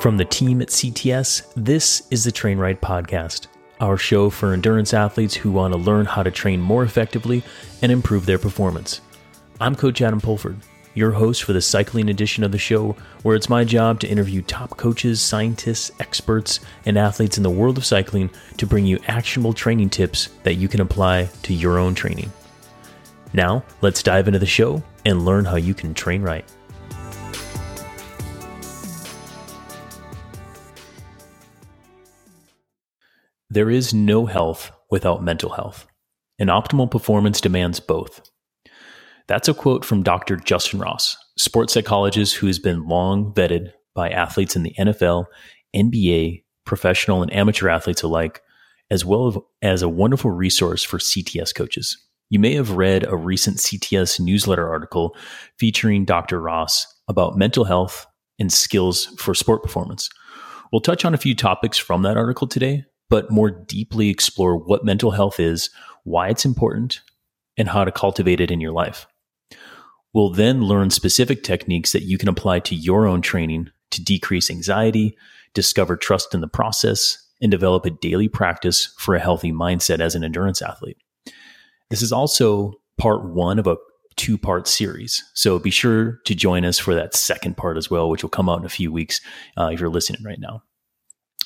From the team at CTS, this is the Train Right Podcast, our show for endurance athletes who want to learn how to train more effectively and improve their performance. I'm Coach Adam Pulford, your host for the cycling edition of the show, where it's my job to interview top coaches, scientists, experts, and athletes in the world of cycling to bring you actionable training tips that you can apply to your own training. Now, let's dive into the show and learn how you can train right. There is no health without mental health, and optimal performance demands both. That's a quote from Dr. Justin Ross, sports psychologist who has been long vetted by athletes in the NFL, NBA, professional and amateur athletes alike, as well as a wonderful resource for CTS coaches. You may have read a recent CTS newsletter article featuring Dr. Ross about mental health and skills for sport performance. We'll touch on a few topics from that article today, but more deeply explore what mental health is, why it's important, and how to cultivate it in your life. We'll then learn specific techniques that you can apply to your own training to decrease anxiety, discover trust in the process, and develop a daily practice for a healthy mindset as an endurance athlete. This is also part one of a two part series. So be sure to join us for that second part as well, which will come out in a few weeks uh, if you're listening right now.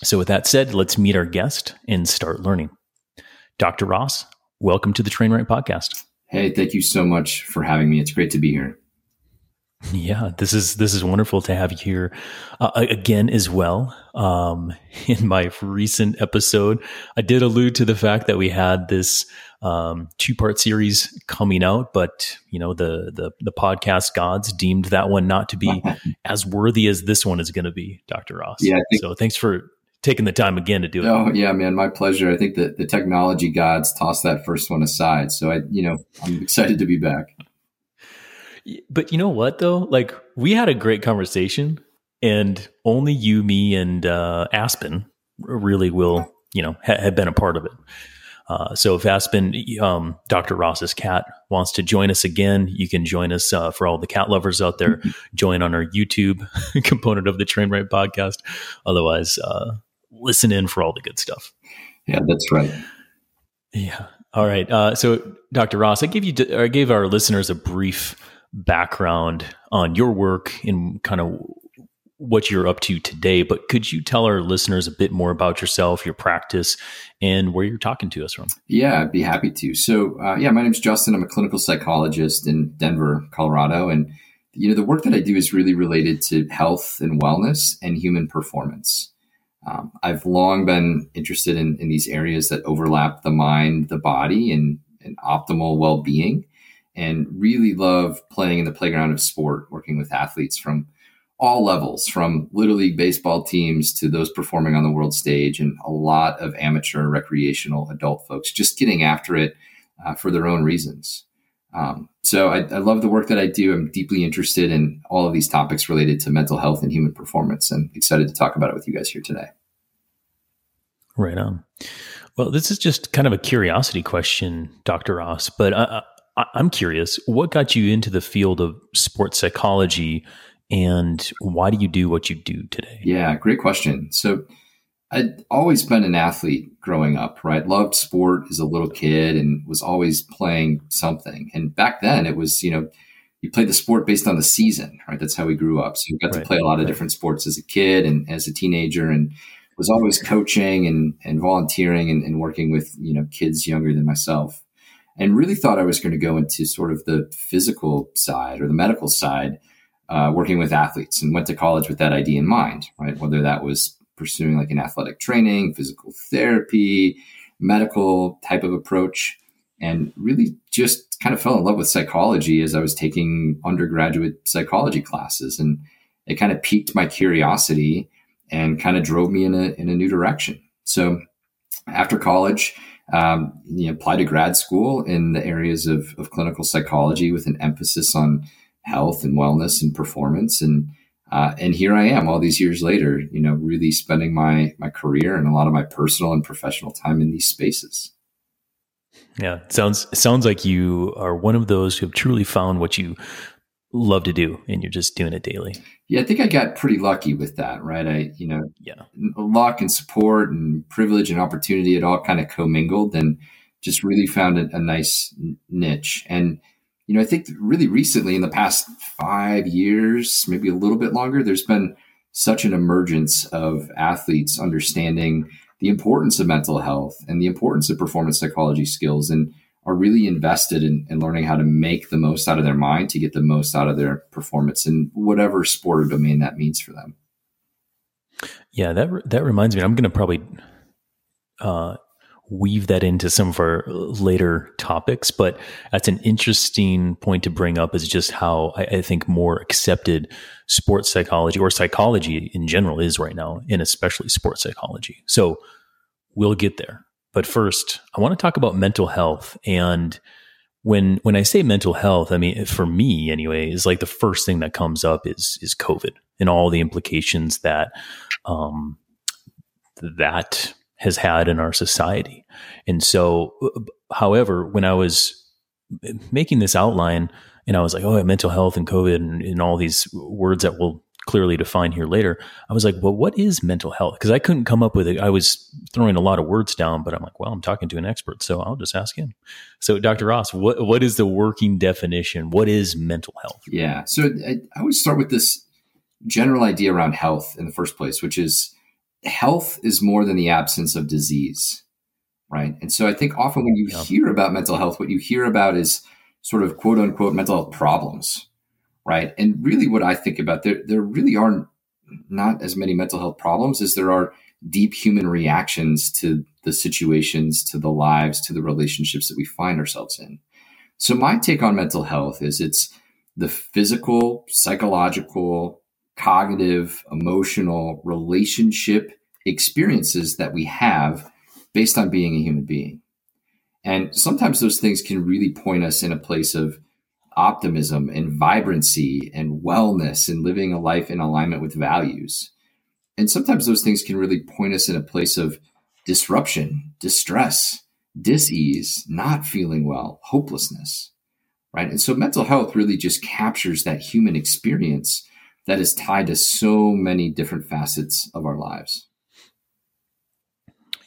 So, with that said, let's meet our guest and start learning. Dr. Ross, welcome to the Train Right podcast. Hey, thank you so much for having me. It's great to be here. Yeah, this is this is wonderful to have you here uh, again as well. Um, in my recent episode, I did allude to the fact that we had this um, two part series coming out, but you know the the the podcast gods deemed that one not to be as worthy as this one is going to be, Doctor Ross. Yeah. Think- so thanks for taking the time again to do it. Oh yeah, man, my pleasure. I think that the technology gods tossed that first one aside, so I, you know, I'm excited to be back. But you know what though? Like we had a great conversation, and only you, me, and uh, Aspen really will, you know, ha- have been a part of it. Uh, so if Aspen, um, Dr. Ross's cat, wants to join us again, you can join us uh, for all the cat lovers out there. join on our YouTube component of the Train Right podcast. Otherwise, uh, listen in for all the good stuff. Yeah, that's right. Yeah. All right. Uh, so, Dr. Ross, I gave you, I gave our listeners a brief background on your work and kind of what you're up to today. But could you tell our listeners a bit more about yourself, your practice, and where you're talking to us from? Yeah, I'd be happy to. So, uh, yeah, my name's Justin. I'm a clinical psychologist in Denver, Colorado, and you know the work that I do is really related to health and wellness and human performance. Um, I've long been interested in, in, these areas that overlap the mind, the body, and, and optimal well being, and really love playing in the playground of sport, working with athletes from all levels, from Little League baseball teams to those performing on the world stage, and a lot of amateur, recreational, adult folks just getting after it uh, for their own reasons. Um, so I, I, love the work that I do. I'm deeply interested in all of these topics related to mental health and human performance, and excited to talk about it with you guys here today. Right on. Well, this is just kind of a curiosity question, Dr. Ross, but I, I, I'm curious, what got you into the field of sports psychology, and why do you do what you do today? Yeah, great question. So I'd always been an athlete growing up, right? Loved sport as a little kid and was always playing something. And back then it was, you know, you played the sport based on the season, right? That's how we grew up. So you got right. to play a lot of right. different sports as a kid and as a teenager and was always coaching and, and volunteering and, and working with, you know, kids younger than myself and really thought I was going to go into sort of the physical side or the medical side, uh, working with athletes and went to college with that idea in mind, right? Whether that was pursuing like an athletic training, physical therapy, medical type of approach, and really just kind of fell in love with psychology as I was taking undergraduate psychology classes. And it kind of piqued my curiosity and kind of drove me in a, in a new direction. So after college, um, you applied to grad school in the areas of, of clinical psychology with an emphasis on health and wellness and performance. And uh, and here I am, all these years later, you know, really spending my my career and a lot of my personal and professional time in these spaces. Yeah, sounds sounds like you are one of those who have truly found what you love to do and you're just doing it daily. Yeah, I think I got pretty lucky with that, right? I, you know, yeah, luck and support and privilege and opportunity, it all kind of commingled and just really found a, a nice niche. And, you know, I think really recently in the past five years, maybe a little bit longer, there's been such an emergence of athletes understanding the importance of mental health and the importance of performance psychology skills and are really invested in, in, learning how to make the most out of their mind to get the most out of their performance in whatever sport or domain that means for them. Yeah, that that reminds me. I'm going to probably uh, weave that into some of our later topics, but that's an interesting point to bring up. Is just how I, I think more accepted sports psychology or psychology in general is right now, and especially sports psychology. So we'll get there. But first, I want to talk about mental health. And when when I say mental health, I mean for me anyway, is like the first thing that comes up is is COVID and all the implications that um, that has had in our society. And so, uh, however, when I was making this outline and I was like, oh, mental health and COVID and, and all these words that we'll clearly define here later. I was like, well, what is mental health? Because I couldn't come up with it. I was throwing a lot of words down, but I'm like, well, I'm talking to an expert, so I'll just ask him. So, Dr. Ross, what what is the working definition? What is mental health? Yeah. So I, I always start with this general idea around health in the first place, which is health is more than the absence of disease, right? And so I think often when you hear about mental health, what you hear about is sort of quote unquote mental health problems right? And really, what I think about there, there really are not as many mental health problems as there are deep human reactions to the situations, to the lives, to the relationships that we find ourselves in. So my take on mental health is it's the physical, psychological, cognitive, emotional, relationship experiences that we have based on being a human being. And sometimes those things can really point us in a place of optimism and vibrancy and wellness and living a life in alignment with values. And sometimes those things can really point us in a place of disruption, distress, dis-ease, not feeling well, hopelessness. Right. And so mental health really just captures that human experience that is tied to so many different facets of our lives.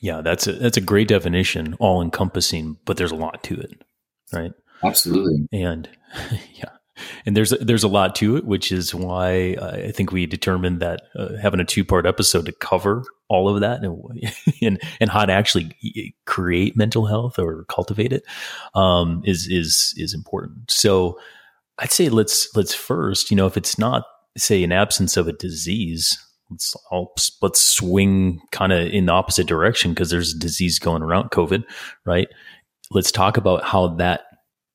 Yeah, that's a that's a great definition, all encompassing, but there's a lot to it. Right. Absolutely. And yeah, and there's there's a lot to it, which is why I think we determined that uh, having a two part episode to cover all of that and, and, and how to actually create mental health or cultivate it um, is is is important. So I'd say let's let's first, you know, if it's not say an absence of a disease, let's I'll, let's swing kind of in the opposite direction because there's a disease going around COVID, right? Let's talk about how that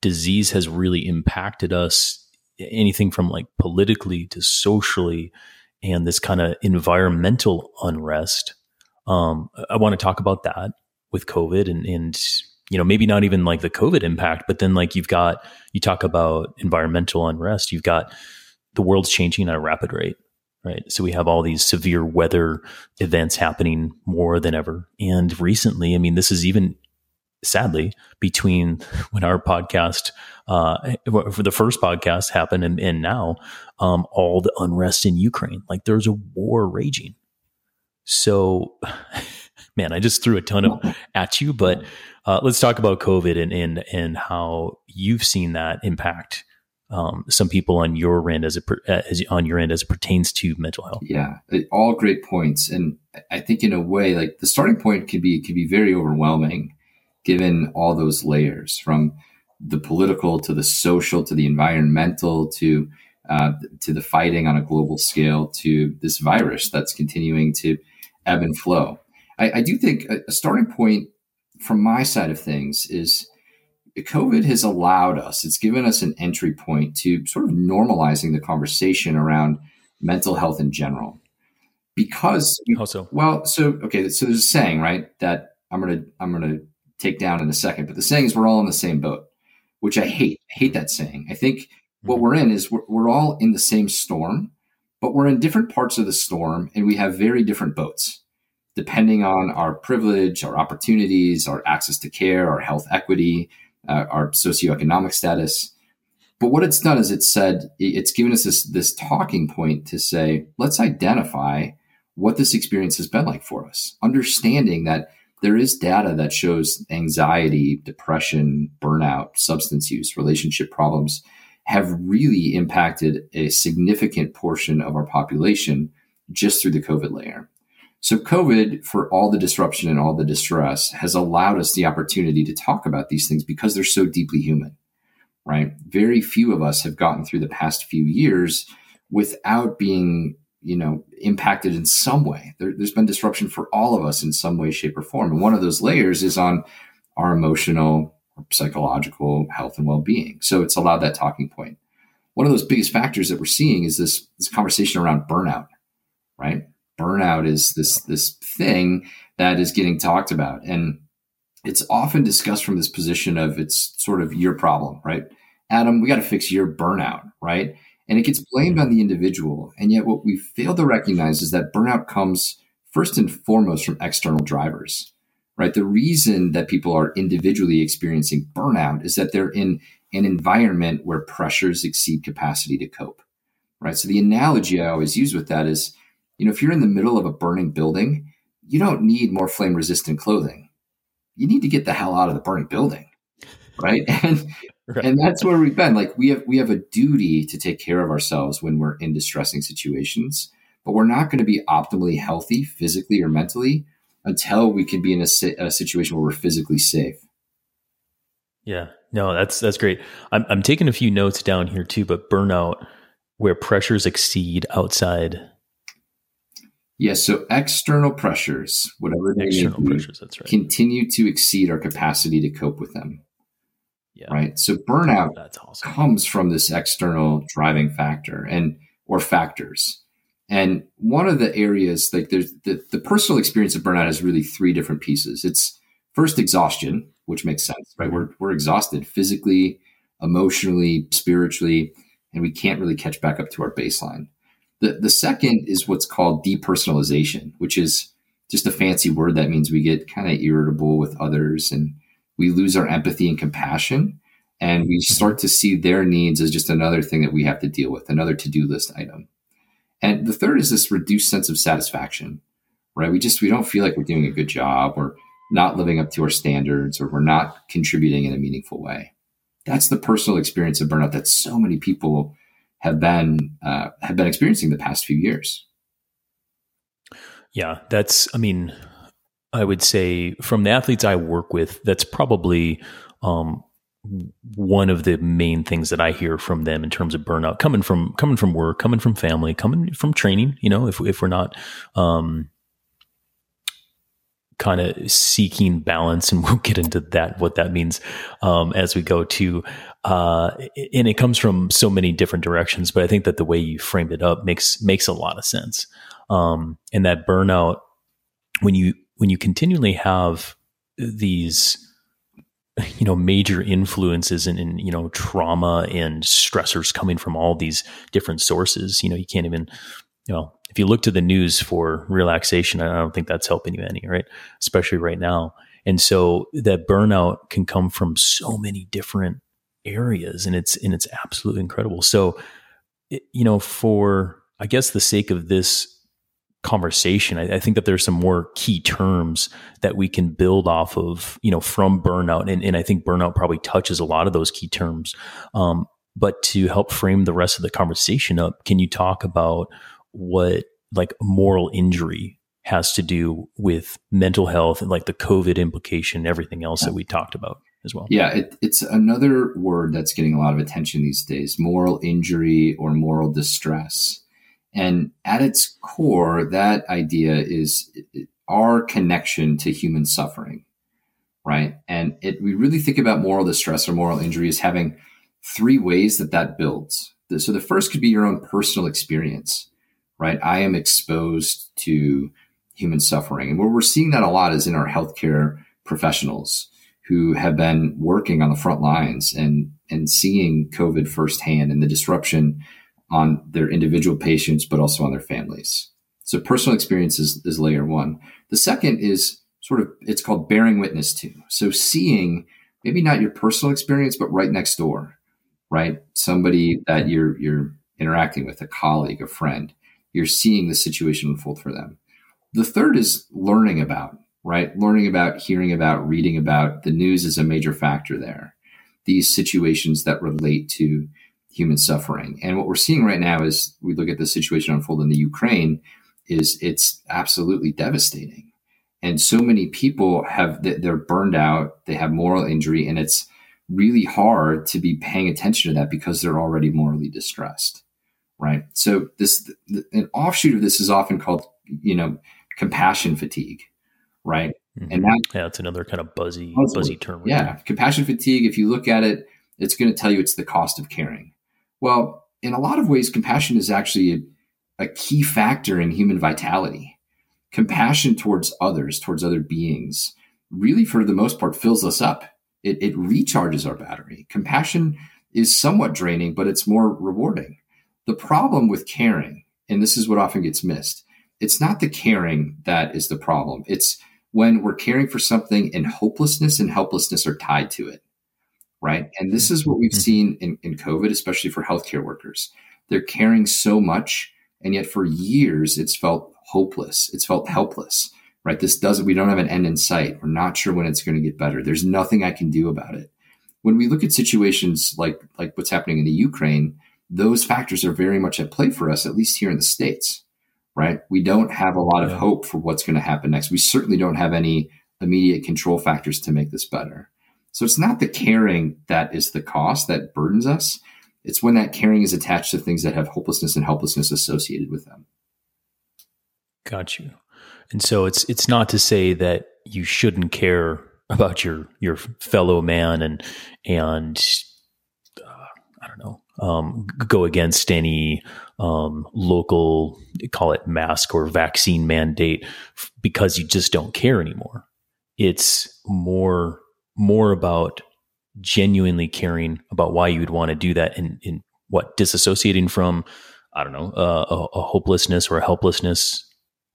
disease has really impacted us anything from like politically to socially and this kind of environmental unrest um, i want to talk about that with covid and, and you know maybe not even like the covid impact but then like you've got you talk about environmental unrest you've got the world's changing at a rapid rate right so we have all these severe weather events happening more than ever and recently i mean this is even sadly, between when our podcast, uh, for the first podcast happened and, and now, um, all the unrest in Ukraine. Like there's a war raging. So, man, I just threw a ton of at you, but uh, let's talk about COVID and, and and how you've seen that impact um, some people on your end as it as on your end as it pertains to mental health. Yeah, all great points, and I think in a way, like the starting point can be can be very overwhelming given all those layers from the political to the social to the environmental to uh, to the fighting on a global scale to this virus that's continuing to ebb and flow. I, I do think a, a starting point from my side of things is COVID has allowed us, it's given us an entry point to sort of normalizing the conversation around mental health in general. Because, How so? well, so, okay, so there's a saying, right, that I'm going to, I'm to take down in a second. But the saying is we're all in the same boat, which I hate. I hate that saying. I think mm-hmm. what we're in is we're, we're all in the same storm, but we're in different parts of the storm and we have very different boats depending on our privilege, our opportunities, our access to care, our health equity, uh, our socioeconomic status. But what it's done is it's said it's given us this this talking point to say, let's identify what this experience has been like for us, understanding that there is data that shows anxiety, depression, burnout, substance use, relationship problems have really impacted a significant portion of our population just through the COVID layer. So, COVID, for all the disruption and all the distress, has allowed us the opportunity to talk about these things because they're so deeply human, right? Very few of us have gotten through the past few years without being, you know, impacted in some way. There, has been disruption for all of us in some way, shape, or form. And one of those layers is on our emotional, or psychological health and well being. So, it's allowed that talking point. One of those biggest factors that we're seeing is this, this conversation around burnout, right? Burnout is this this thing that is getting talked about. And it's often discussed from this position of it's sort of your problem right? Adam we got to fix your burnout right? And it gets blamed on the individual. And yet what we fail to recognize is that burnout comes first and foremost from external drivers right? The reason that people are individually experiencing burnout is that they're in an environment where pressures exceed capacity to cope right? So the analogy i always use with that is you know, if you're in the middle of a burning building, you don't need more flame resistant clothing. You need to get the hell out of the burning building. Right. And right. and that's where we've been. Like we have we have a duty to take care of ourselves when we're in distressing situations, but we're not going to be optimally healthy physically or mentally until we can be in a, a situation where we're physically safe. Yeah, no, that's that's great. I'm I'm taking a few notes down here too, but burnout where pressures exceed outside Yes. So external pressures, whatever they external be, pressures, that's right. continue to exceed our capacity to cope with them. Yeah. Right. So burnout awesome. comes from this external driving factor and or factors. And one of the areas, like there's the, the personal experience of burnout is really three different pieces. It's first exhaustion, which makes sense, right? Mm-hmm. We're we're exhausted physically, emotionally, spiritually, and we can't really catch back up to our baseline. The, the second is what's called depersonalization, which is just a fancy word that means we get kind of irritable with others and we lose our empathy and compassion. And we start to see their needs as just another thing that we have to deal with, another to do list item. And the third is this reduced sense of satisfaction, right? We just, we don't feel like we're doing a good job. We're not living up to our standards or we're not contributing in a meaningful way. That's the personal experience of burnout that so many people have been uh, have been experiencing the past few years. Yeah, that's. I mean, I would say from the athletes I work with, that's probably um, one of the main things that I hear from them in terms of burnout, coming from coming from work, coming from family, coming from training. You know, if if we're not um, kind of seeking balance, and we'll get into that what that means um, as we go to. Uh, and it comes from so many different directions, but I think that the way you framed it up makes makes a lot of sense. Um, and that burnout, when you when you continually have these you know major influences and, and, you know trauma and stressors coming from all these different sources you know you can't even you know if you look to the news for relaxation, I don't think that's helping you any, right? Especially right now. And so that burnout can come from so many different areas and it's and it's absolutely incredible. So you know, for I guess the sake of this conversation, I, I, think that there's some more key terms that we can build off of, you know, from burnout. And, and I think burnout probably touches a lot of those key terms. Um, but to help frame the rest of the conversation up, can you talk about what like moral injury has to do with mental health and like the COVID implication, everything else that we talked about as well. Yeah, it, it's another word that's getting a lot of attention these days moral injury or moral distress. And at its core, that idea is our connection to human suffering, right? And it, we really think about moral distress or moral injury as having three ways that that builds. So the first could be your own personal experience right? I am exposed to human suffering. And where we're seeing that a lot is in our healthcare professionals who have been working on the front lines and, and seeing COVID firsthand and the disruption on their individual patients, but also on their families. So personal experience is, is layer one. The second is sort of, it's called bearing witness to. So seeing maybe not your personal experience, but right next door right? Somebody that mm-hmm. you're you're interacting with, a colleague, a friend, you're seeing the situation unfold for them. The third is learning about, right? Learning about, hearing about, reading about. The news is a major factor there. These situations that relate to human suffering. And what we're seeing right now is we look at the situation unfold in the Ukraine is it's absolutely devastating. And so many people have they're burned out, they have moral injury and it's really hard to be paying attention to that because they're already morally distressed. Right? So this an offshoot of this is often called, you know, compassion fatigue, right? Mm-hmm. And that yeah, it's another kind of buzzy buzzy term. Right? Yeah, compassion fatigue if you look at it, it's going to tell you it's the cost of caring well, in a lot of ways, compassion is actually a, a key factor in human vitality. Compassion towards others, towards other beings, really, for the most part, fills us up. It, it recharges our battery. Compassion is somewhat draining, but it's more rewarding. The problem with caring, and this is what often gets missed, it's not the caring that is the problem. It's when we're caring for something and hopelessness and helplessness are tied to it right? And this is what we've mm-hmm. seen in, in COVID, especially for healthcare workers. They're caring so much, and yet for years it's felt hopeless. It's felt helpless, right? This doesn't, we don't have an end in sight. We're not sure when it's going to get better. There's nothing I can do about it. When we look at situations like, like what's happening in the Ukraine, those factors are very much at play for us, at least here in the States, right? We don't have a lot of hope for what's going to happen next. We certainly don't have any immediate control factors to make this better. So it's not the caring that is the cost that burdens us. It's when that caring is attached to things that have hopelessness and helplessness associated with them. Got you. And so it's it's not to say that you shouldn't care about your your fellow man and and uh, I don't know um, go against any um, local call it mask or vaccine mandate because you just don't care anymore. It's more more about genuinely caring about why you would want to do that and in what disassociating from i don't know uh, a, a, hopelessness or a helplessness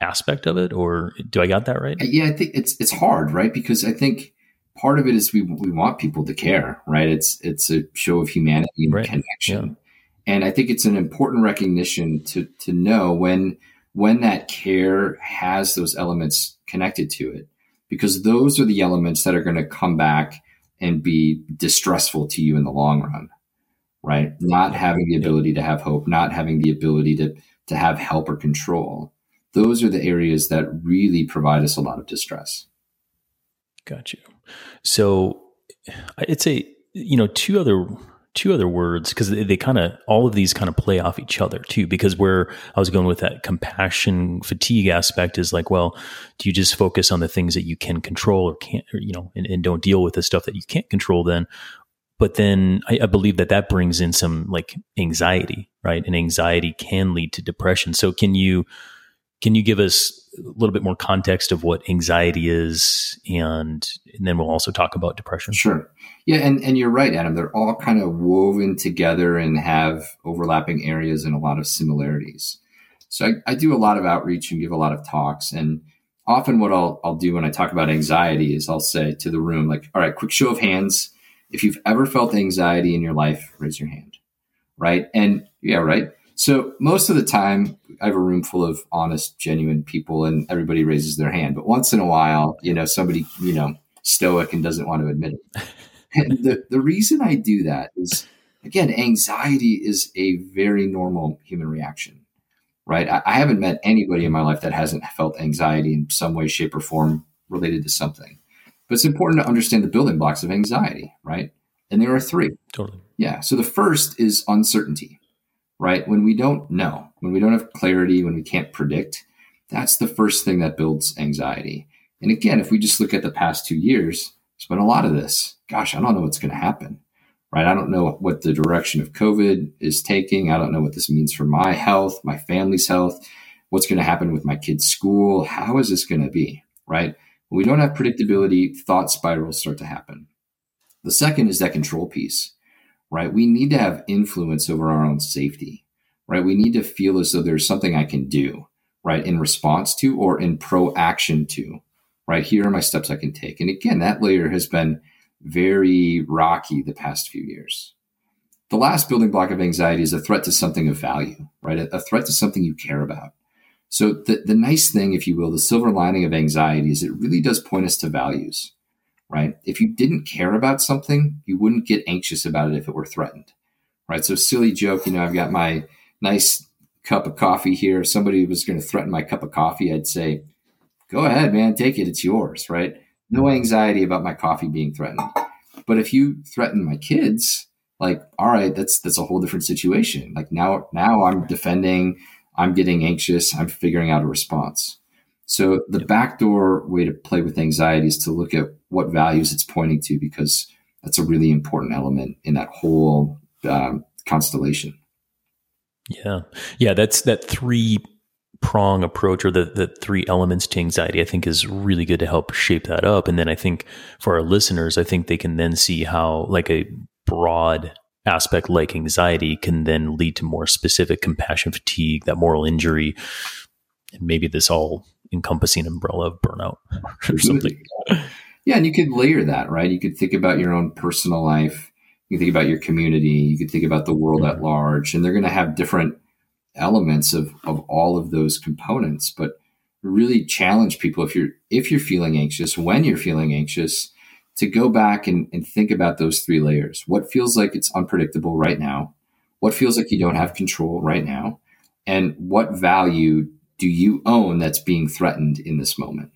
aspect of it or do i got that right yeah i think it's it's hard right because i think part of it is we we want people to care right it's it's a show of humanity and right. connection yeah. and i think it's an important recognition to to know when when that care has those elements connected to it because those are the elements that are going to come back and be distressful to you in the long run, right? Not having the ability to have hope, not having the ability to, to have help or control. Those are the areas that really provide us a lot of distress. Got you. So I'd say, you know, two other two other words because they, they kind of all of these kind of play off each other too because where i was going with that compassion fatigue aspect is like well do you just focus on the things that you can control or can't or, you know and, and don't deal with the stuff that you can't control then? But then I, I believe that that brings in some like anxiety right? And anxiety can lead to depression. So can you can you give us a little bit more context of what anxiety is, and, and then we'll also talk about depression? Sure. Yeah, and, and you're right, Adam. They're all kind of woven together and have overlapping areas and a lot of similarities. So I, I do a lot of outreach and give a lot of talks. And often what I'll, I'll do when I talk about anxiety is I'll say to the room, like, all right, quick show of hands. If you've ever felt anxiety in your life, raise your hand. Right. And yeah, right. So most of the time, I have a room full of honest, genuine people, and everybody raises their hand. But once in a while, you know, somebody, you know, stoic and doesn't want to admit it. and the, the reason I do that is, again, anxiety is a very normal human reaction, right? I, I haven't met anybody in my life that hasn't felt anxiety in some way, shape, or form related to something. But it's important to understand the building blocks of anxiety, right? And there are three. Totally. Yeah. So the first is uncertainty right? When we don't know, when we don't have clarity, when we can't predict, that's the first thing that builds anxiety. And again, if we just look at the past two years, there's been a lot of this. Gosh, I don't know what's going to happen, right? I don't know what the direction of COVID is taking. I don't know what this means for my health, my family's health, what's going to happen with my kids' school. How is this going to be, right? When we don't have predictability, thought spirals start to happen. The second is that control piece right? We need to have influence over our own safety, right? We need to feel as though there's something I can do, right? In response to or in proaction to, right? Here are my steps I can take. And again, that layer has been very rocky the past few years. the last building block of anxiety is a threat to something of value, right? A, threat to something you care about. So the, the nice thing, if you will, the silver lining of anxiety is it really does point us to values, right? If you didn't care about something, you wouldn't get anxious about it if it were threatened, right? So silly joke, you know, I've got my nice cup of coffee here. If somebody was going to threaten my cup of coffee, I'd say, go ahead, man, take it. It's yours, right? No anxiety about my coffee being threatened. But if you threaten my kids, like, all right, that's that's a whole different situation. Like now, now I'm defending I'm getting anxious. I'm figuring out a response. So the backdoor way to play with anxiety is to look at what values it's pointing to, because that's a really important element in that whole um, constellation. Yeah, yeah, that's that three prong approach or the, the three elements to anxiety i think is really good to help shape that up and then i think for our listeners i think they can then see how like a broad aspect like anxiety can then lead to more specific compassion fatigue, that moral injury, and maybe this all encompassing umbrella of burnout or something. Yeah, and you could layer that, right? You could think about your own personal life. You can think about your community. You can think about the world mm-hmm. at large, and they're going to have different elements of of all of those components. But really challenge people if you're if you're feeling anxious, when you're feeling anxious, to go back and, and think about those three layers. What feels like it's unpredictable right now? What feels like you don't have control right now? And what value do you own that's being threatened in this moment?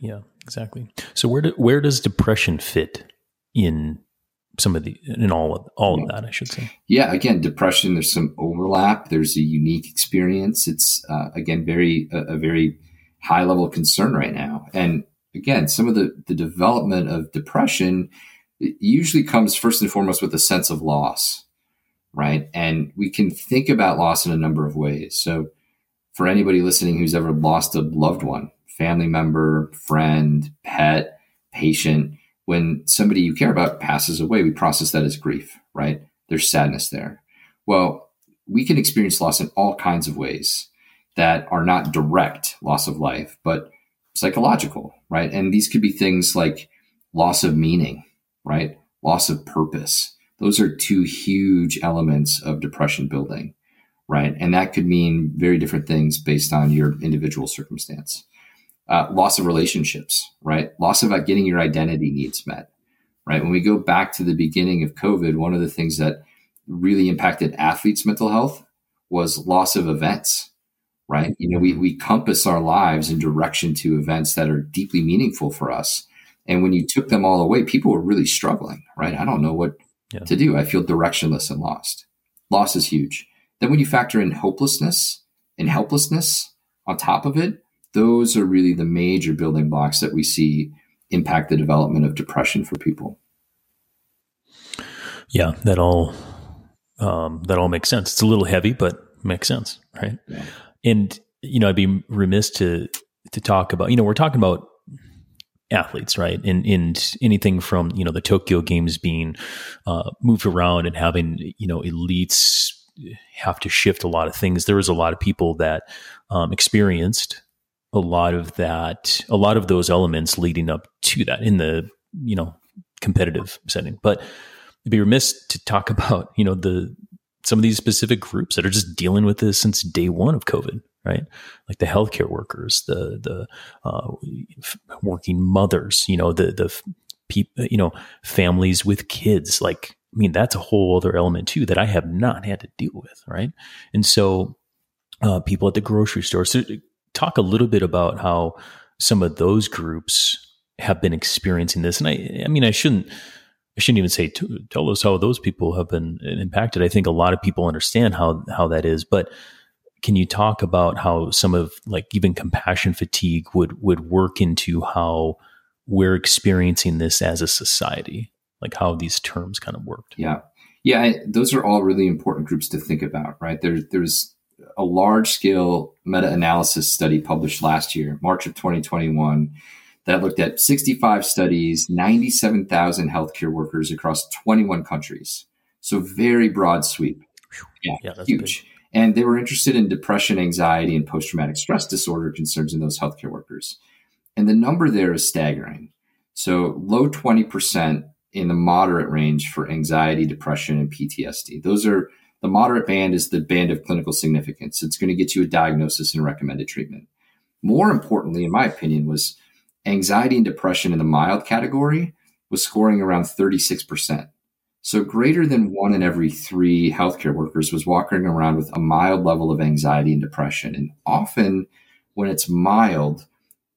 Yeah, exactly. So where do, where does depression fit in some of the in all of all of that? I should say. Yeah, again, depression. There's some overlap. There's a unique experience. It's uh, again very a, a very high level concern right now, and again, some of the, the development of depression usually comes first and foremost with a sense of loss, right? And we can think about loss in a number of ways. So, for anybody listening who's ever lost a loved one, family member, friend, pet, patient, when somebody you care about passes away, we process that as grief, right? There's sadness there. Well, we can experience loss in all kinds of ways that are not direct loss of life, but psychological, right? And these could be things like loss of meaning, right? Loss of purpose. Those are two huge elements of depression building, right? And that could mean very different things based on your individual circumstance. Uh, loss of relationships, right? Loss of getting your identity needs met, right? When we go back to the beginning of COVID, one of the things that really impacted athletes' mental health was loss of events, right? You know, we, we compass our lives in direction to events that are deeply meaningful for us. And when you took them all away, people were really struggling, right? I don't know what yeah. to do. I feel directionless and lost. Loss is huge. Then when you factor in hopelessness and helplessness on top of it, those are really the major building blocks that we see impact the development of depression for people. Yeah, that all um, that all makes sense. It's a little heavy, but makes sense, right? Yeah. And you know, I'd be remiss to to talk about. You know, we're talking about athletes, right? And and anything from you know the Tokyo Games being uh, moved around and having you know elites have to shift a lot of things. There was a lot of people that um, experienced a lot of that, a lot of those elements leading up to that in the you know competitive setting. But it'd be remiss to talk about you know the some of these specific groups that are just dealing with this since day one of COVID, right? Like the healthcare workers, the the uh, working mothers, you know, the the people, you know, families with kids. Like, I mean, that's a whole other element too that I have not had to deal with, right? And so, uh, people at the grocery store. So, talk a little bit about how some of those groups have been experiencing this. And I, I mean, I shouldn't I shouldn't even say tell us how those people have been impacted. I think a lot of people understand how how that is, but can you talk about how some of like even compassion fatigue would would work into how we're experiencing this as a society, like how these terms kind of worked? Yeah, yeah, those are all really important groups to think about, right? There's there's a large scale meta analysis study published last year, March of 2021 that looked at 65 studies, 97,000 healthcare workers across 21 countries. So very broad sweep. Yeah, yeah huge. Big. And they were interested in depression, anxiety, and post traumatic stress disorder concerns in those healthcare workers. And the number there is staggering. So low 20% in the moderate range for anxiety, depression, and PTSD. Those are the moderate band is the band of clinical significance. It's going to get you a diagnosis and recommended treatment. More importantly, in my opinion, was anxiety and depression in the mild category was scoring around 36%. So greater than one in every three healthcare workers was walking around with a mild level of anxiety and depression. And often when it's mild,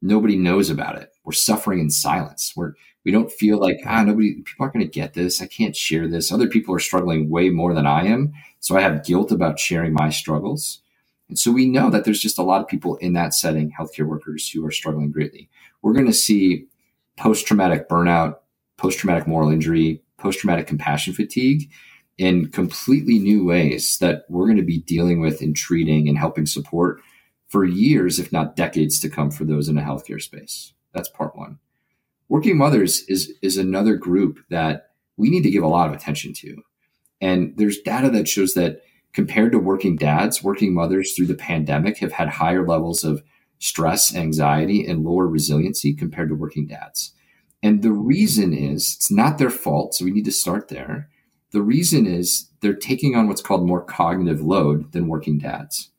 nobody knows about it. We're suffering in silence. We're we don't feel like ah nobody people aren't going to get this. I can't share this. Other people are struggling way more than I am, so I have guilt about sharing my struggles. And so we know that there's just a lot of people in that setting, healthcare workers who are struggling greatly. We're going to see post traumatic burnout, post traumatic moral injury, post traumatic compassion fatigue in completely new ways that we're going to be dealing with and treating and helping support for years, if not decades to come for those in a healthcare space. That's part one. Working mothers is, is another group that we need to give a lot of attention to. And there's data that shows that compared to working dads, working mothers through the pandemic have had higher levels of stress, anxiety, and lower resiliency compared to working dads. And the reason is it's not their fault. So we need to start there. The reason is they're taking on what's called more cognitive load than working dads.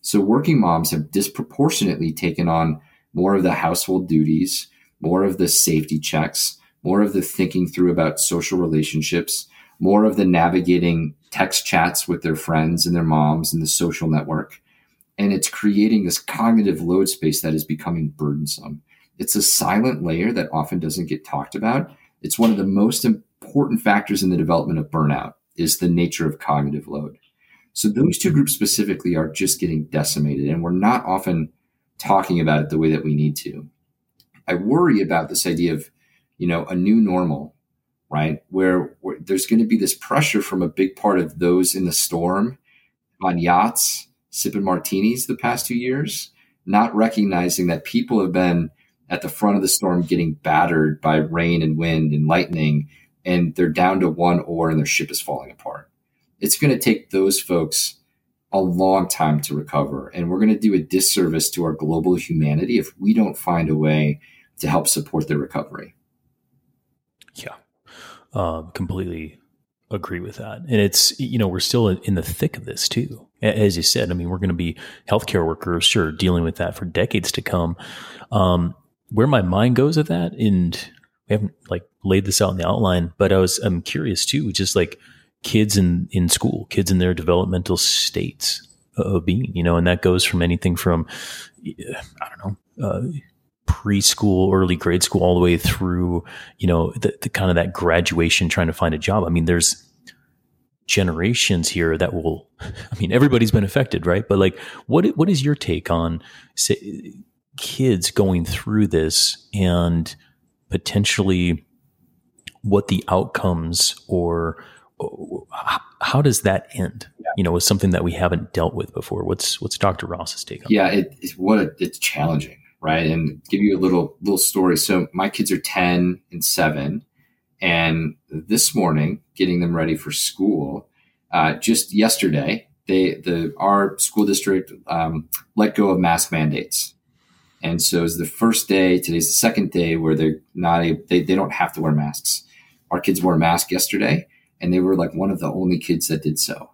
So working moms have disproportionately taken on more of the household duties, more of the safety checks, more of the thinking through about social relationships, more of the navigating text chats with their friends and their moms and the social network. And it's creating this cognitive load space that is becoming burdensome. It's a silent layer that often doesn't get talked about. It's one of the most important factors in the development of burnout is the nature of cognitive load. So those two groups specifically are just getting decimated and we're not often talking about it the way that we need to. I worry about this idea of, you know, a new normal, right? Where, where there's going to be this pressure from a big part of those in the storm on yachts, sipping martinis the past two years, not recognizing that people have been at the front of the storm getting battered by rain and wind and lightning, and they're down to one oar and their ship is falling apart. It's going to take those folks a long time to recover. And we're going to do a disservice to our global humanity if we don't find a way to help support their recovery. Yeah, um, completely agree with that. And it's, you know, we're still in the thick of this too. As you said, I mean, we're going to be healthcare workers, sure, dealing with that for decades to come. Um, where my mind goes with that, and we haven't like laid this out in the outline, but I was I'm curious too, just like kids in in school, kids in their developmental states of being, you know, and that goes from anything from I don't know. Uh, preschool, early grade school, all the way through, you know, the, the kind of that graduation, trying to find a job. I mean, there's generations here that will. I mean, everybody's been affected, right? But like, what what is your take on say, kids going through this and potentially what the outcomes or, or how does that end? Yeah. You know, with something that we haven't dealt with before. What's what's Dr. Ross's take on? Yeah, it, it's what a, it's challenging, right? And give you a little little story. So my kids are ten and seven, and this morning, getting them ready for school, uh, just yesterday, they the our school district um, let go of mask mandates and so it's the first day. Today's the second day where they're not able, they, they don't have to wear masks. Our kids wore a mask yesterday and they were like one of the only kids that did so.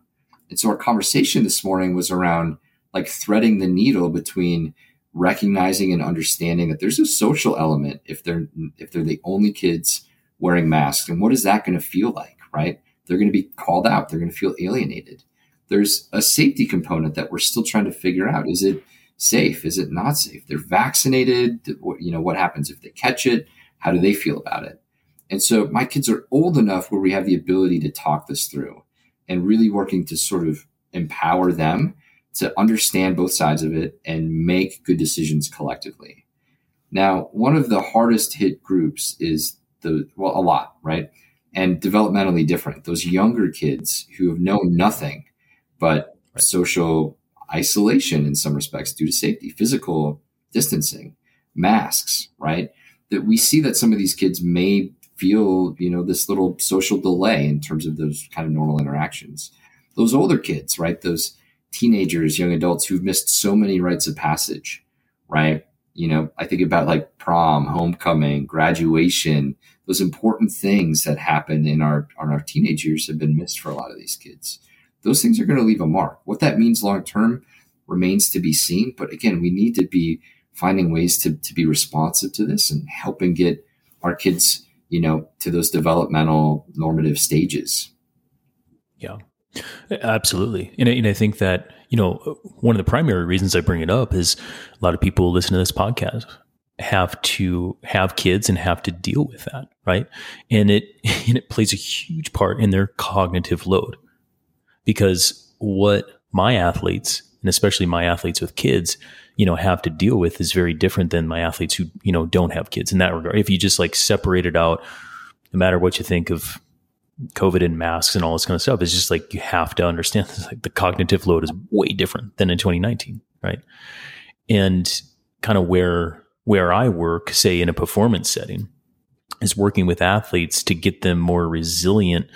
And so our conversation this morning was around like threading the needle between recognizing and understanding that there's a social element if they're if they're the only kids wearing masks and what is that going to feel like right they're going to be called out they're going to feel alienated there's a safety component that we're still trying to figure out is it safe? Is it not safe? They're vaccinated. You know, what happens if they catch it? How do they feel about it? And so my kids are old enough where we have the ability to talk this through and really working to sort of empower them to understand both sides of it and make good decisions collectively. Now, one of the hardest hit groups is the, well, a lot, right? And developmentally different. Those younger kids who have known nothing but right. social isolation in some respects due to safety, physical distancing, masks, right? That we see that some of these kids may feel, you know, this little social delay in terms of those kind of normal interactions. Those older kids, right? Those teenagers, young adults who've missed so many rites of passage, right? You know, I think about like prom, homecoming, graduation, those important things that happen in our on our teenage years have been missed for a lot of these kids. Those things are going to leave a mark. What that means long term remains to be seen. But again, we need to be finding ways to, to be responsive to this and helping get our kids, you know, to those developmental normative stages. Yeah, absolutely. And, and I think that, you know, one of the primary reasons I bring it up is a lot of people listen to this podcast have to have kids and have to deal with that, right? And it and it plays a huge part in their cognitive load. Because what my athletes and especially my athletes with kids, you know, have to deal with is very different than my athletes who, you know, don't have kids in that regard. If you just like separate it out, no matter what you think of COVID and masks and all this kind of stuff, it's just like you have to understand this, like the cognitive load is way different than in 2019, right? And kind of where where I work, say in a performance setting, is working with athletes to get them more resilient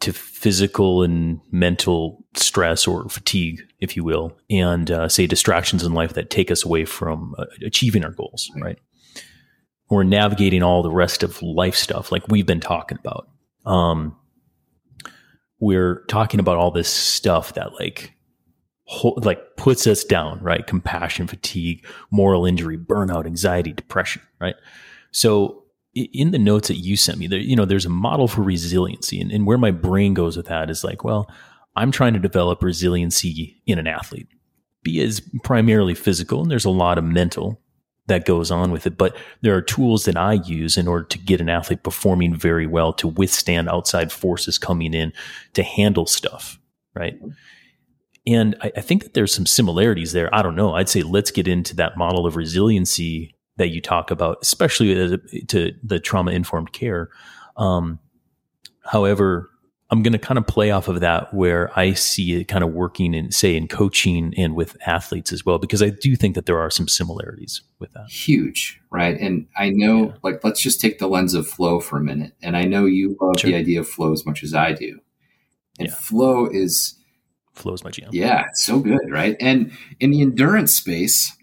to physical and mental stress or fatigue, if you will, and uh, say distractions in life that take us away from uh, achieving our goals, right? Or navigating all the rest of life stuff like we've been talking about. Um, we're talking about all this stuff that like like puts us down, right? Compassion, fatigue, moral injury, burnout, anxiety, depression, right? So in the notes that you sent me, there, you know, there's a model for resiliency, and, and where my brain goes with that is like, well, I'm trying to develop resiliency in an athlete. B is primarily physical, and there's a lot of mental that goes on with it. But there are tools that I use in order to get an athlete performing very well to withstand outside forces coming in to handle stuff, right? And I, I think that there's some similarities there. I don't know. I'd say let's get into that model of resiliency that you talk about, especially to the trauma informed care. Um, however, I'm going to kind of play off of that where I see it kind of working in, say, in coaching and with athletes as well, because I do think that there are some similarities with that. Huge, right? And I know, yeah. like, let's just take the lens of flow for a minute. And I know you love sure. the idea of flow as much as I do. And yeah. flow is flow is my jam. Yeah, it's so good, right? And in the endurance space,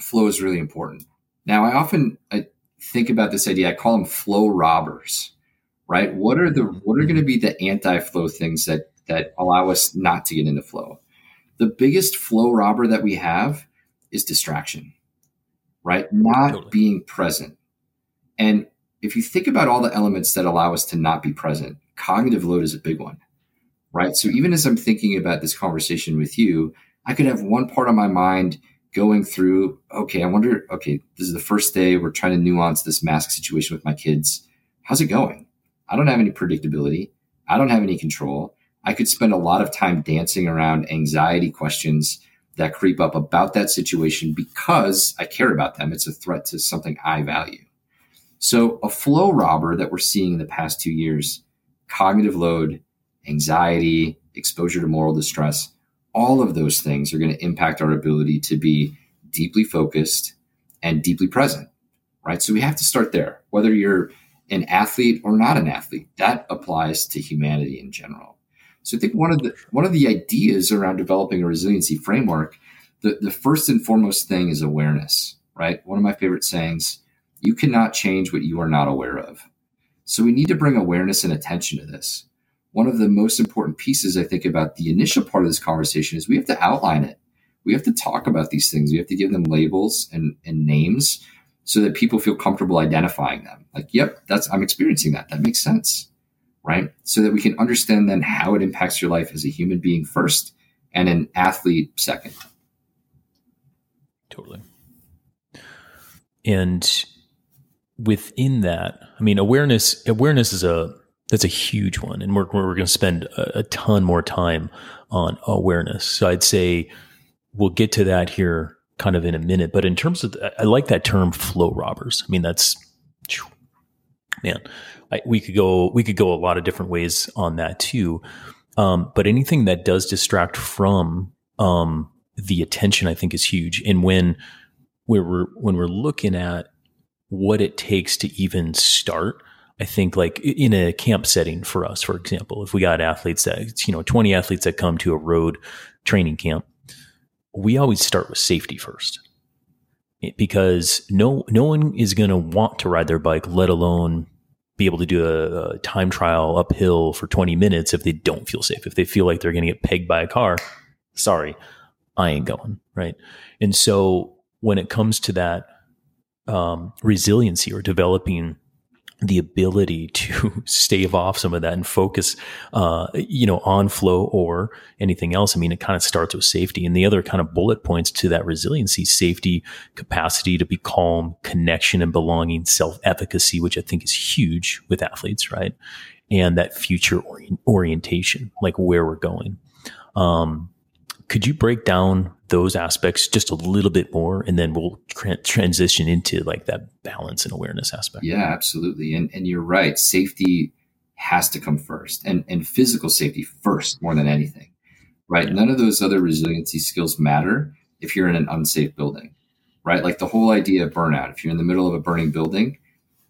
flow is really important. Now, I often I think about this idea. I call them flow robbers, right? What are the what are going to be the anti-flow things that that allow us not to get into flow? The biggest flow robber that we have is distraction, right? Not totally. being present. And if you think about all the elements that allow us to not be present, cognitive load is a big one, right? So even as I'm thinking about this conversation with you, I could have one part of my mind going through, okay, I wonder, okay, this is the first day we're trying to nuance this mask situation with my kids. How's it going? I don't have any predictability. I don't have any control. I could spend a lot of time dancing around anxiety questions that creep up about that situation because I care about them. It's a threat to something I value. So a flow robber that we're seeing in the past two years, cognitive load, anxiety, exposure to moral distress, all of those things are going to impact our ability to be deeply focused and deeply present, right? So we have to start there. Whether you're an athlete or not an athlete, that applies to humanity in general. So I think one of the one of the ideas around developing a resiliency framework, the, the first and foremost thing is awareness, right? One of my favorite sayings, you cannot change what you are not aware of. So we need to bring awareness and attention to this one of the most important pieces I think about the initial part of this conversation is we have to outline it. We have to talk about these things. We have to give them labels and, and names so that people feel comfortable identifying them. Like, yep, that's I'm experiencing that. That makes sense. Right. So that we can understand then how it impacts your life as a human being first and an athlete second. Totally. And within that, I mean, awareness awareness is a that's a huge one, and we're we're going to spend a, a, ton more time on awareness. So I'd say we'll get to that here kind of in a minute. But in terms of, I like that term flow robbers. I mean, that's man, I, we could go we could go a lot of different ways on that too. Um, but anything that does distract from um, the attention, I think, is huge. And when we're when we're looking at what it takes to even start I think like in a camp setting for us, for example, if we got athletes that, you know, 20 athletes that come to a road training camp, we always start with safety first. because no no one is going to want to ride their bike, let alone be able to do a, a, time trial uphill for 20 minutes if they don't feel safe. If they feel like they're going to get pegged by a car, sorry, I ain't going. Right. And so when it comes to that um, resiliency or developing the ability to stave off some of that and focus, uh, you know, on flow or anything else. I mean, it kind of starts with safety and the other kind of bullet points to that resiliency, safety, capacity to be calm, connection and belonging, self efficacy, which I think is huge with athletes, right? And that future orientation, like where we're going. Um, could you break down those aspects just a little bit more? And then we'll tra- transition into like that balance and awareness aspect. Yeah absolutely. And, and you're right. Safety has to come first and, and physical safety first more than anything right? Yeah. none of those other resiliency skills matter if you're in an unsafe building right? Like the whole idea of burnout if you're in the middle of a burning building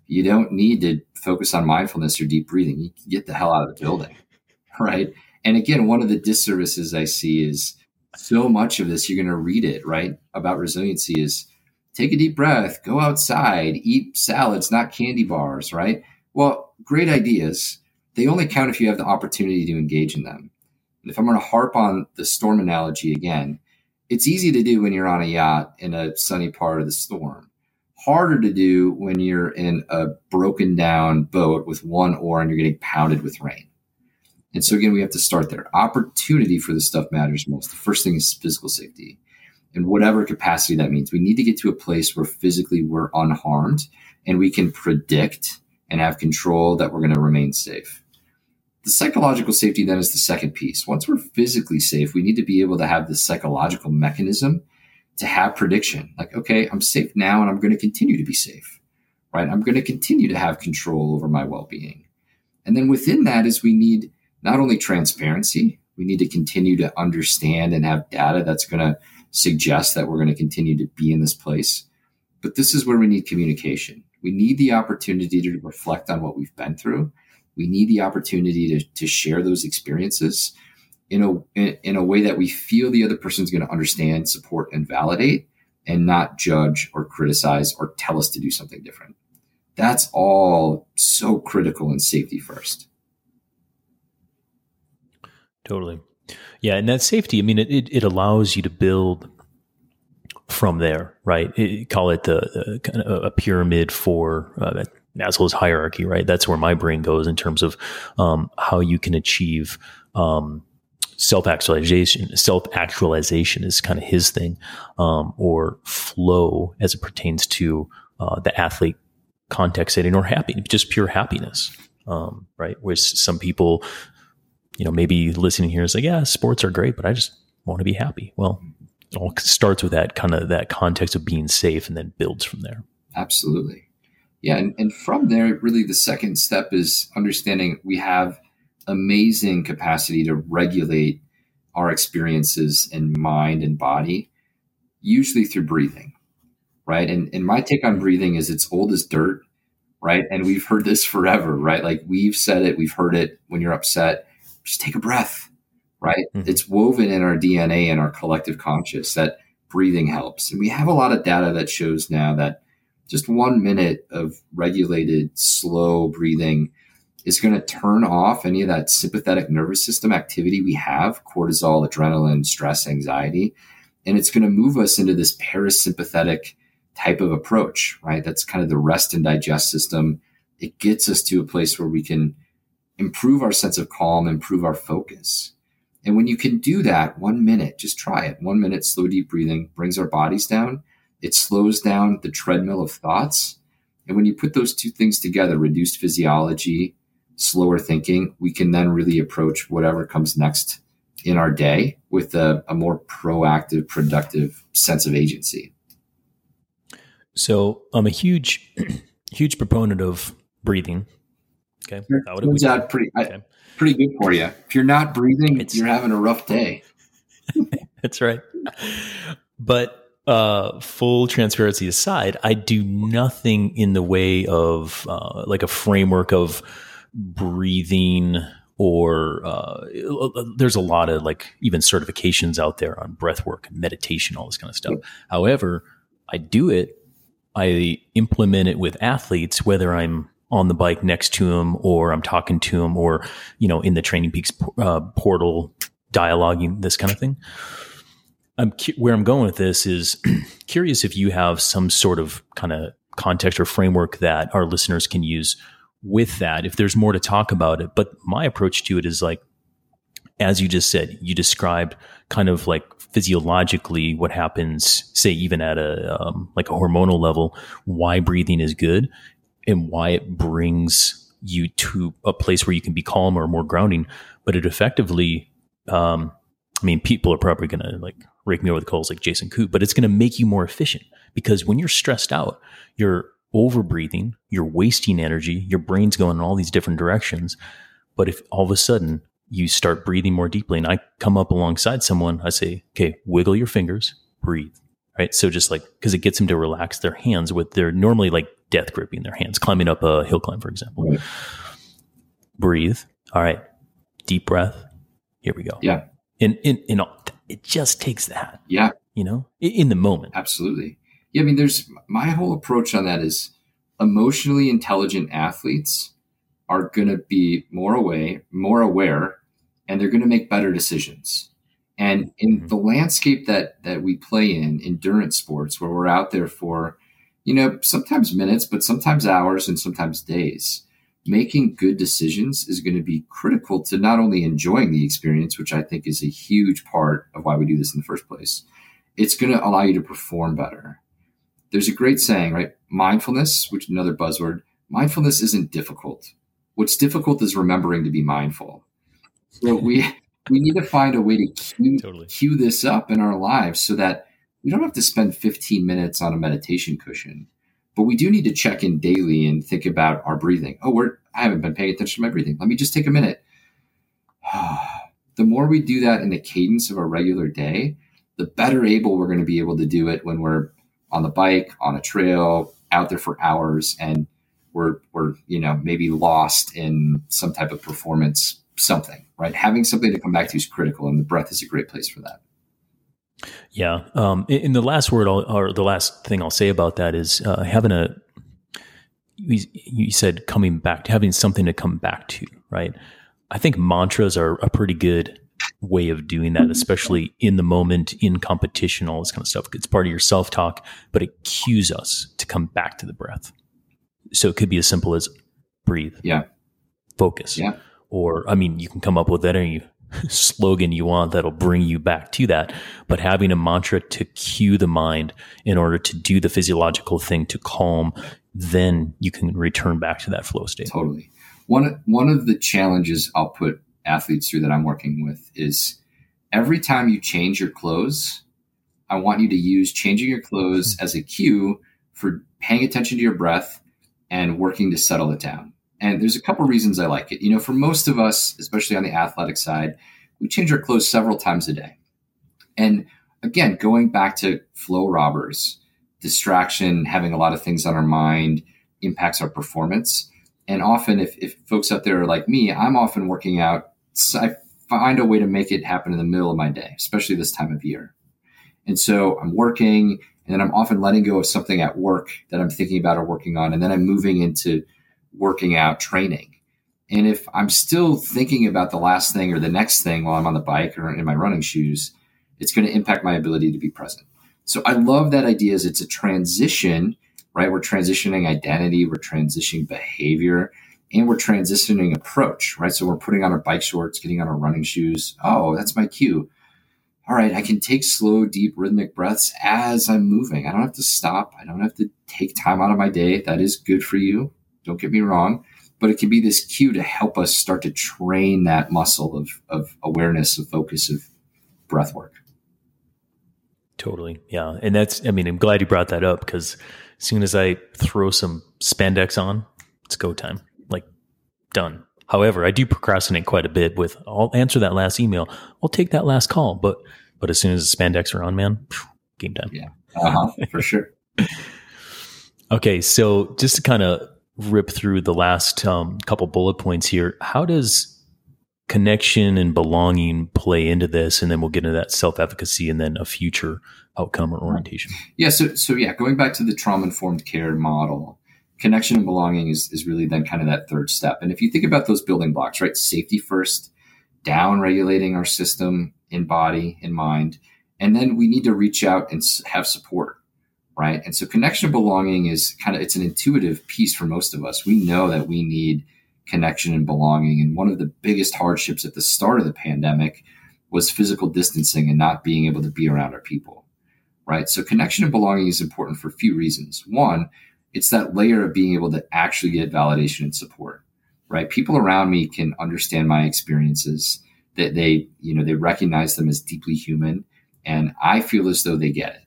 you don't need to focus on mindfulness or deep breathing. You get the hell out of the building right? And again one of the disservices i see is so much of this, you're going to read it, right? About resiliency is take a deep breath, go outside, eat salads, not candy bars, right? Well, great ideas. They only count if you have the opportunity to engage in them. And if I'm going to harp on the storm analogy again, it's easy to do when you're on a yacht in a sunny part of the storm. Harder to do when you're in a broken down boat with one oar and you're getting pounded with rain. And so again, we have to start there. Opportunity for this stuff matters most. The first thing is physical safety. In whatever capacity that means, we need to get to a place where physically we're unharmed and we can predict and have control that we're going to remain safe. The psychological safety then is the second piece. Once we're physically safe, we need to be able to have the psychological mechanism to have prediction. Like, okay, I'm safe now and I'm going to continue to be safe, right? I'm going to continue to have control over my well being. And then within that is we need not only transparency, we need to continue to understand and have data that's going to suggest that we're going to continue to be in this place. But this is where we need communication. We need the opportunity to reflect on what we've been through. We need the opportunity to, to share those experiences in a, in, a way that we feel the other person's going to understand, support, and validate, and not judge or criticize or tell us to do something different. That's all so critical in safety first. Totally. Yeah. And that safety, I mean, it, it, it allows you to build from there, right? It, call it the, kind of a pyramid for uh, Maslow's hierarchy, right? That's where my brain goes in terms of um, how you can achieve um, self actualization. Self actualization is kind of his thing, um, or flow as it pertains to uh, the athlete context setting or happy, just pure happiness, um, right? Where some people you know, maybe listening here is like, yeah, sports are great, but I just want to be happy. Well, it all starts with that kind of that context of being safe and then builds from there. Absolutely. Yeah. And, and from there, really the second step is understanding we have amazing capacity to regulate our experiences in mind and body, usually through breathing. Right. And, and my take on breathing is it's old as dirt. Right. And we've heard this forever. Right. Like we've said it, we've heard it when you're upset just take a breath, right? Mm-hmm. It's woven in our DNA and our collective conscious that breathing helps. And we have a lot of data that shows now that just one minute of regulated, slow breathing is going to turn off any of that sympathetic nervous system activity we have cortisol, adrenaline, stress, anxiety. And it's going to move us into this parasympathetic type of approach, right? That's kind of the rest and digest system. It gets us to a place where we can improve our sense of calm, improve our focus. And when you can do that, one minute, just try it. One minute, slow, deep breathing brings our bodies down. It slows down the treadmill of thoughts. And when you put those two things together, reduced physiology, slower thinking, we can then really approach whatever comes next in our day with a, a more proactive, productive sense of agency. So I'm a huge, huge proponent of breathing Okay. That turns out pretty, okay. pretty good for you. If you're not breathing, it's, you're having a rough day. That's right. But uh, full transparency aside, I do nothing in the way of uh, like a framework of breathing or uh, there's a lot of like even certifications out there on breath work and meditation, all this kind of stuff. Yeah. However, I do it. I implement it with athletes, whether I'm on the bike next to him or I'm talking to him or, you know, in the Training Peaks uh, portal, dialoguing, this kind of thing. I'm cu- where I'm going with this is curious if you have some sort of kind of context or framework that our listeners can use with that. If there's more to talk about it, but my approach to it is like, as you just said, you described kind of like physiologically what happens, say even at a um, like a hormonal level, why breathing is good and why it brings you to a place where you can be calm or more grounding. But it effectively, um, I mean, people are probably going to like rake me over the coals like Jason Koop, but it's going to make you more efficient because when you're stressed out, you're over breathing, you're wasting energy, your brain's going in all these different directions. But if all of a sudden you start breathing more deeply and I come up alongside someone, I say, okay, wiggle your fingers, breathe. Right. So just like, cause it gets them to relax their hands with their normally like death gripping their hands, climbing up a hill climb, for example. Right. Breathe. All right. Deep breath. Here we go. Yeah. And, and, and it just takes that. Yeah. You know, in the moment. Absolutely. Yeah. I mean, there's my whole approach on that is emotionally intelligent athletes are going to be more away, more aware, and they're going to make better decisions. And in mm-hmm. the landscape that that we play in, endurance sports, where we're out there for, you know, sometimes minutes, but sometimes hours and sometimes days, making good decisions is going to be critical to not only enjoying the experience, which I think is a huge part of why we do this in the first place. It's going to allow you to perform better. There's a great saying, right? Mindfulness, which is another buzzword. Mindfulness isn't difficult. What's difficult is remembering to be mindful. So we we need to find a way to cue, totally. cue this up in our lives so that we don't have to spend 15 minutes on a meditation cushion, but we do need to check in daily and think about our breathing. Oh, we're I haven't been paying attention to my breathing. Let me just take a minute. the more we do that in the cadence of a regular day, the better able we're going to be able to do it when we're on the bike, on a trail, out there for hours, and we're we're you know maybe lost in some type of performance something right having something to come back to is critical and the breath is a great place for that yeah um in the last word I'll, or the last thing i'll say about that is uh, having a you, you said coming back to having something to come back to right i think mantras are a pretty good way of doing that especially in the moment in competition all this kind of stuff it's part of your self-talk but it cues us to come back to the breath so it could be as simple as breathe. Yeah. Focus. Yeah. Or, I mean, you can come up with any slogan you want that'll bring you back to that. But having a mantra to cue the mind in order to do the physiological thing to calm, then you can return back to that flow state. Totally. One, one of the challenges I'll put athletes through that I'm working with is every time you change your clothes, I want you to use changing your clothes as a cue for paying attention to your breath and working to settle it down. And there's a couple reasons I like it. You know, for most of us, especially on the athletic side, we change our clothes several times a day. And again, going back to flow robbers, distraction, having a lot of things on our mind impacts our performance. And often, if, if folks out there are like me, I'm often working out. I find a way to make it happen in the middle of my day, especially this time of year. And so I'm working and then I'm often letting go of something at work that I'm thinking about or working on. And then I'm moving into working out training. And if I'm still thinking about the last thing or the next thing while I'm on the bike or in my running shoes, it's going to impact my ability to be present. So I love that idea as it's a transition, right? We're transitioning identity, we're transitioning behavior, and we're transitioning approach, right? So we're putting on our bike shorts, getting on our running shoes. Oh, that's my cue all right, I can take slow, deep, rhythmic breaths as I'm moving. I don't have to stop. I don't have to take time out of my day. That is good for you. Don't get me wrong. But it can be this cue to help us start to train that muscle of, of awareness, of focus, of breath work. Totally. Yeah. And that's, I mean, I'm glad you brought that up because as soon as I throw some spandex on, it's go time. Like, done. However, I do procrastinate quite a bit with I'll answer that last email. I'll take that last call. But but as soon as the spandex are on, man, game time. Yeah. Uh-huh, for sure. okay. So just to kind of rip through the last um, couple bullet points here, how does connection and belonging play into this? And then we'll get into that self efficacy and then a future outcome or orientation. Yeah. So, so yeah, going back to the trauma informed care model, connection and belonging is, is really then kind of that third step. And if you think about those building blocks, right? Safety first, down regulating our system in body and mind. And then we need to reach out and have support, right? And so connection and belonging is kind of, it's an intuitive piece for most of us. We know that we need connection and belonging. And one of the biggest hardships at the start of the pandemic was physical distancing and not being able to be around our people, right? So connection and belonging is important for a few reasons. One, it's that layer of being able to actually get validation and support, right? People around me can understand my experiences that they, you know, they recognize them as deeply human and I feel as though they get it,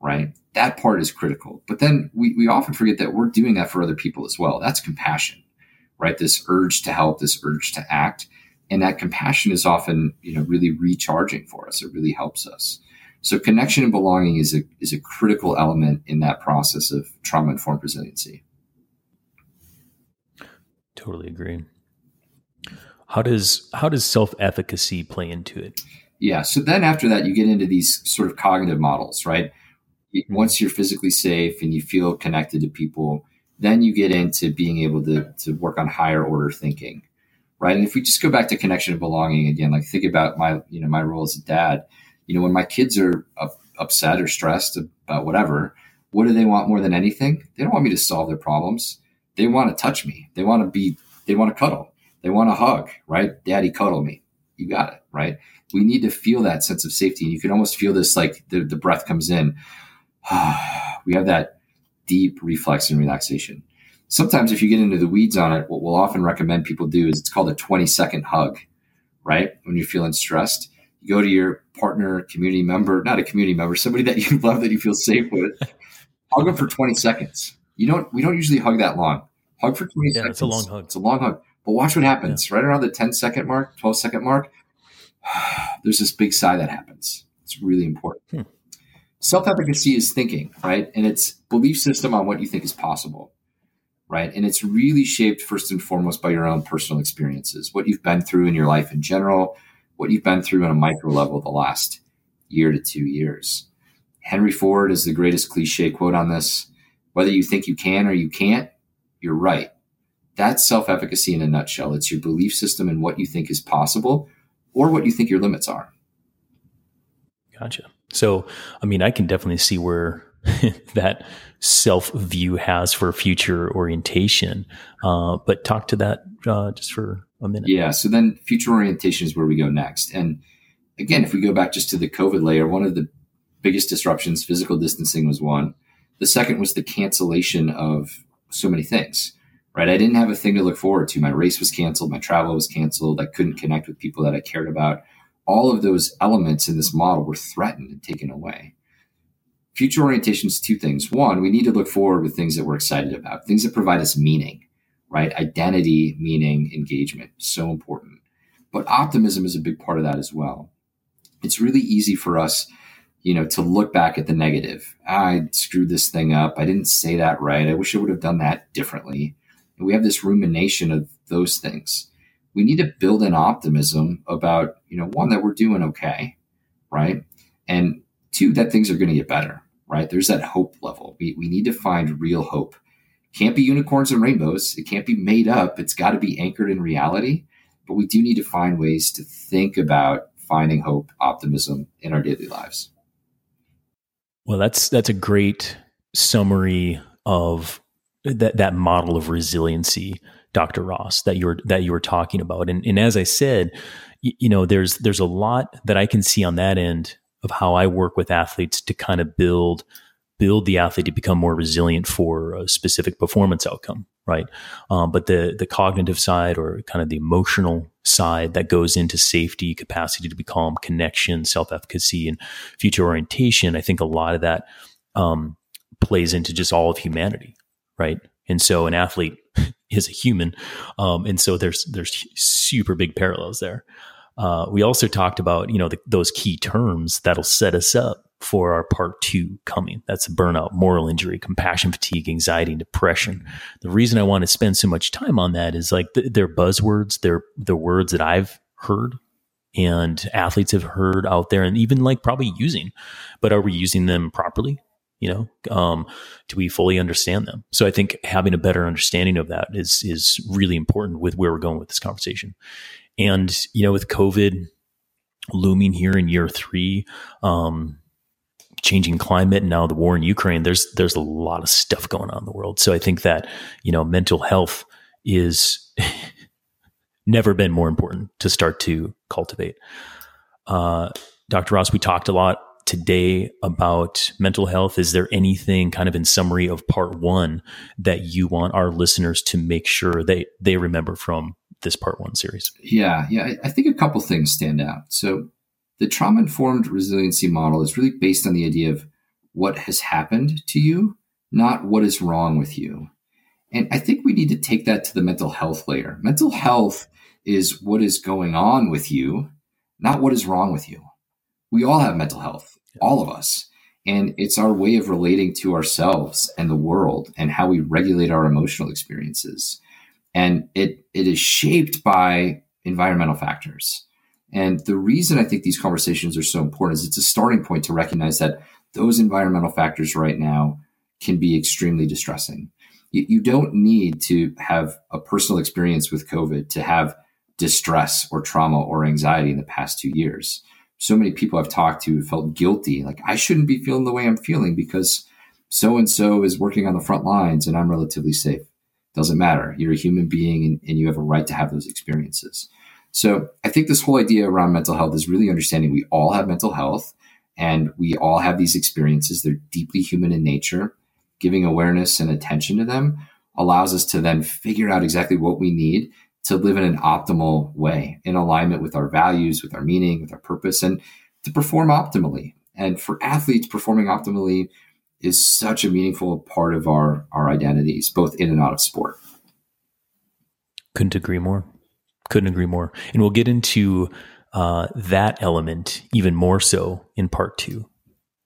right? That part is critical. But then we, we often forget that we're doing that for other people as well. That's compassion, right? This urge to help, this urge to act. And that compassion is often, you know, really recharging for us. It really helps us. So connection and belonging is a is a critical element in that process of trauma informed resiliency. Totally agree. How does how does self efficacy play into it? Yeah. So then after that, you get into these sort of cognitive models, right? Mm-hmm. Once you're physically safe and you feel connected to people, then you get into being able to to work on higher order thinking, right? And if we just go back to connection and belonging again, like think about my you know my role as a dad you know, when my kids are up, upset or stressed about whatever, what do they want more than anything? They don't want me to solve their problems. They want to touch me. They want to be, they want to cuddle. They want to hug, right? Daddy, cuddle me. You got it, right? We need to feel that sense of safety. And you can almost feel this like the, the breath comes in. we have that deep reflex and relaxation. Sometimes, if you get into the weeds on it, what we'll often recommend people do is it's called a 20 second hug, right? When you're feeling stressed you go to your partner, community member, not a community member, somebody that you love that you feel safe with, hug them for 20 seconds. You don't, we don't usually hug that long. Hug for 20 yeah, seconds. It's a long hug. It's a long hug. But watch what happens yeah. right around the 10 second mark, 12 second mark. There's this big sigh that happens. It's really important. Hmm. Self efficacy is thinking, right? And it's belief system on what you think is possible, right? And it's really shaped first and foremost by your own personal experiences, what you've been through in your life in general, what you've been through on a micro level the last year to two years. Henry Ford is the greatest cliche quote on this. Whether you think you can or you can't, you're right. That's self efficacy in a nutshell. It's your belief system and what you think is possible or what you think your limits are. Gotcha. So, I mean, I can definitely see where that self view has for future orientation. Uh, but talk to that uh, just for a minute. Yeah. So then future orientation is where we go next. And again, if we go back just to the COVID layer, one of the biggest disruptions, physical distancing was one. The second was the cancellation of so many things, right? I didn't have a thing to look forward to. My race was canceled. My travel was canceled. I couldn't connect with people that I cared about. All of those elements in this model were threatened and taken away. Future orientation is two things. One, we need to look forward with things that we're excited about, things that provide us meaning right? Identity, meaning, engagement, so important. But optimism is a big part of that as well. It's really easy for us, you know, to look back at the negative. Ah, I screwed this thing up. I didn't say that right. I wish I would have done that differently. And we have this rumination of those things. We need to build an optimism about, you know, one, that we're doing okay, right? And two, that things are going to get better, right? There's that hope level. We, we need to find real hope can't be unicorns and rainbows. It can't be made up. It's got to be anchored in reality. But we do need to find ways to think about finding hope, optimism in our daily lives. Well, that's that's a great summary of that that model of resiliency, Dr. Ross, that you're that you were talking about. And and as I said, you, you know, there's there's a lot that I can see on that end of how I work with athletes to kind of build build the athlete to become more resilient for a specific performance outcome, right? Um, but the the cognitive side or kind of the emotional side that goes into safety, capacity to be calm, connection, self efficacy, and future orientation, I think a lot of that um, plays into just all of humanity, right? And so an athlete is a human, um, and so there's there's super big parallels there. Uh, we also talked about you know the, those key terms that'll set us up for our part two coming. That's burnout, moral injury, compassion fatigue, anxiety, and depression. The reason I want to spend so much time on that is like they're buzzwords. They're the words that I've heard and athletes have heard out there and even like probably using, but are we using them properly? You know, um, do we fully understand them? So I think having a better understanding of that is is really important with where we're going with this conversation. And you know, with COVID looming here in year three, um, changing climate and now the war in Ukraine, there's there's a lot of stuff going on in the world. So I think that you know mental health is never been more important to start to cultivate. Uh, Dr. Ross, we talked a lot today about mental health. Is there anything kind of in summary of part one that you want our listeners to make sure they they remember from this part one series? Yeah, yeah. I think a couple things stand out. So the trauma informed resiliency model is really based on the idea of what has happened to you, not what is wrong with you. And I think we need to take that to the mental health layer. Mental health is what is going on with you, not what is wrong with you. We all have mental health, all of us. And it's our way of relating to ourselves and the world and how we regulate our emotional experiences. And it, it is shaped by environmental factors. And the reason I think these conversations are so important is it's a starting point to recognize that those environmental factors right now can be extremely distressing. You, you don't need to have a personal experience with COVID to have distress or trauma or anxiety in the past two years. So many people I've talked to felt guilty, like I shouldn't be feeling the way I'm feeling because so and so is working on the front lines and I'm relatively safe. Doesn't matter. You're a human being and, and you have a right to have those experiences. So I think this whole idea around mental health is really understanding we all have mental health and we all have these experiences. They're deeply human in nature. Giving awareness and attention to them allows us to then figure out exactly what we need to live in an optimal way in alignment with our values, with our meaning, with our purpose, and to perform optimally. And for athletes, performing optimally is such a meaningful part of our, our identities, both in and out of sport. Couldn't agree more. Couldn't agree more. And we'll get into uh, that element even more so in part two.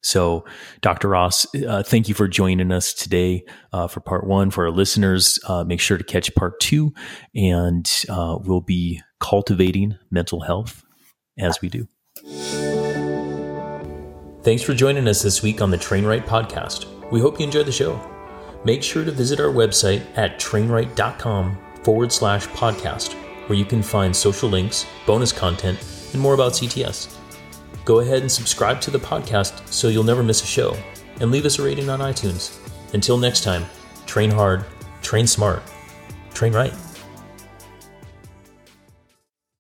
So, Dr. Ross, uh, thank you for joining us today uh, for part one. For our listeners, uh, make sure to catch part two, and uh, we'll be cultivating mental health as we do. Thanks for joining us this week on the TrainRight podcast. We hope you enjoyed the show. Make sure to visit our website at trainright.com forward slash podcast, where you can find social links, bonus content, and more about CTS go ahead and subscribe to the podcast so you'll never miss a show, and leave us a rating on iTunes. Until next time, train hard, train smart, train right.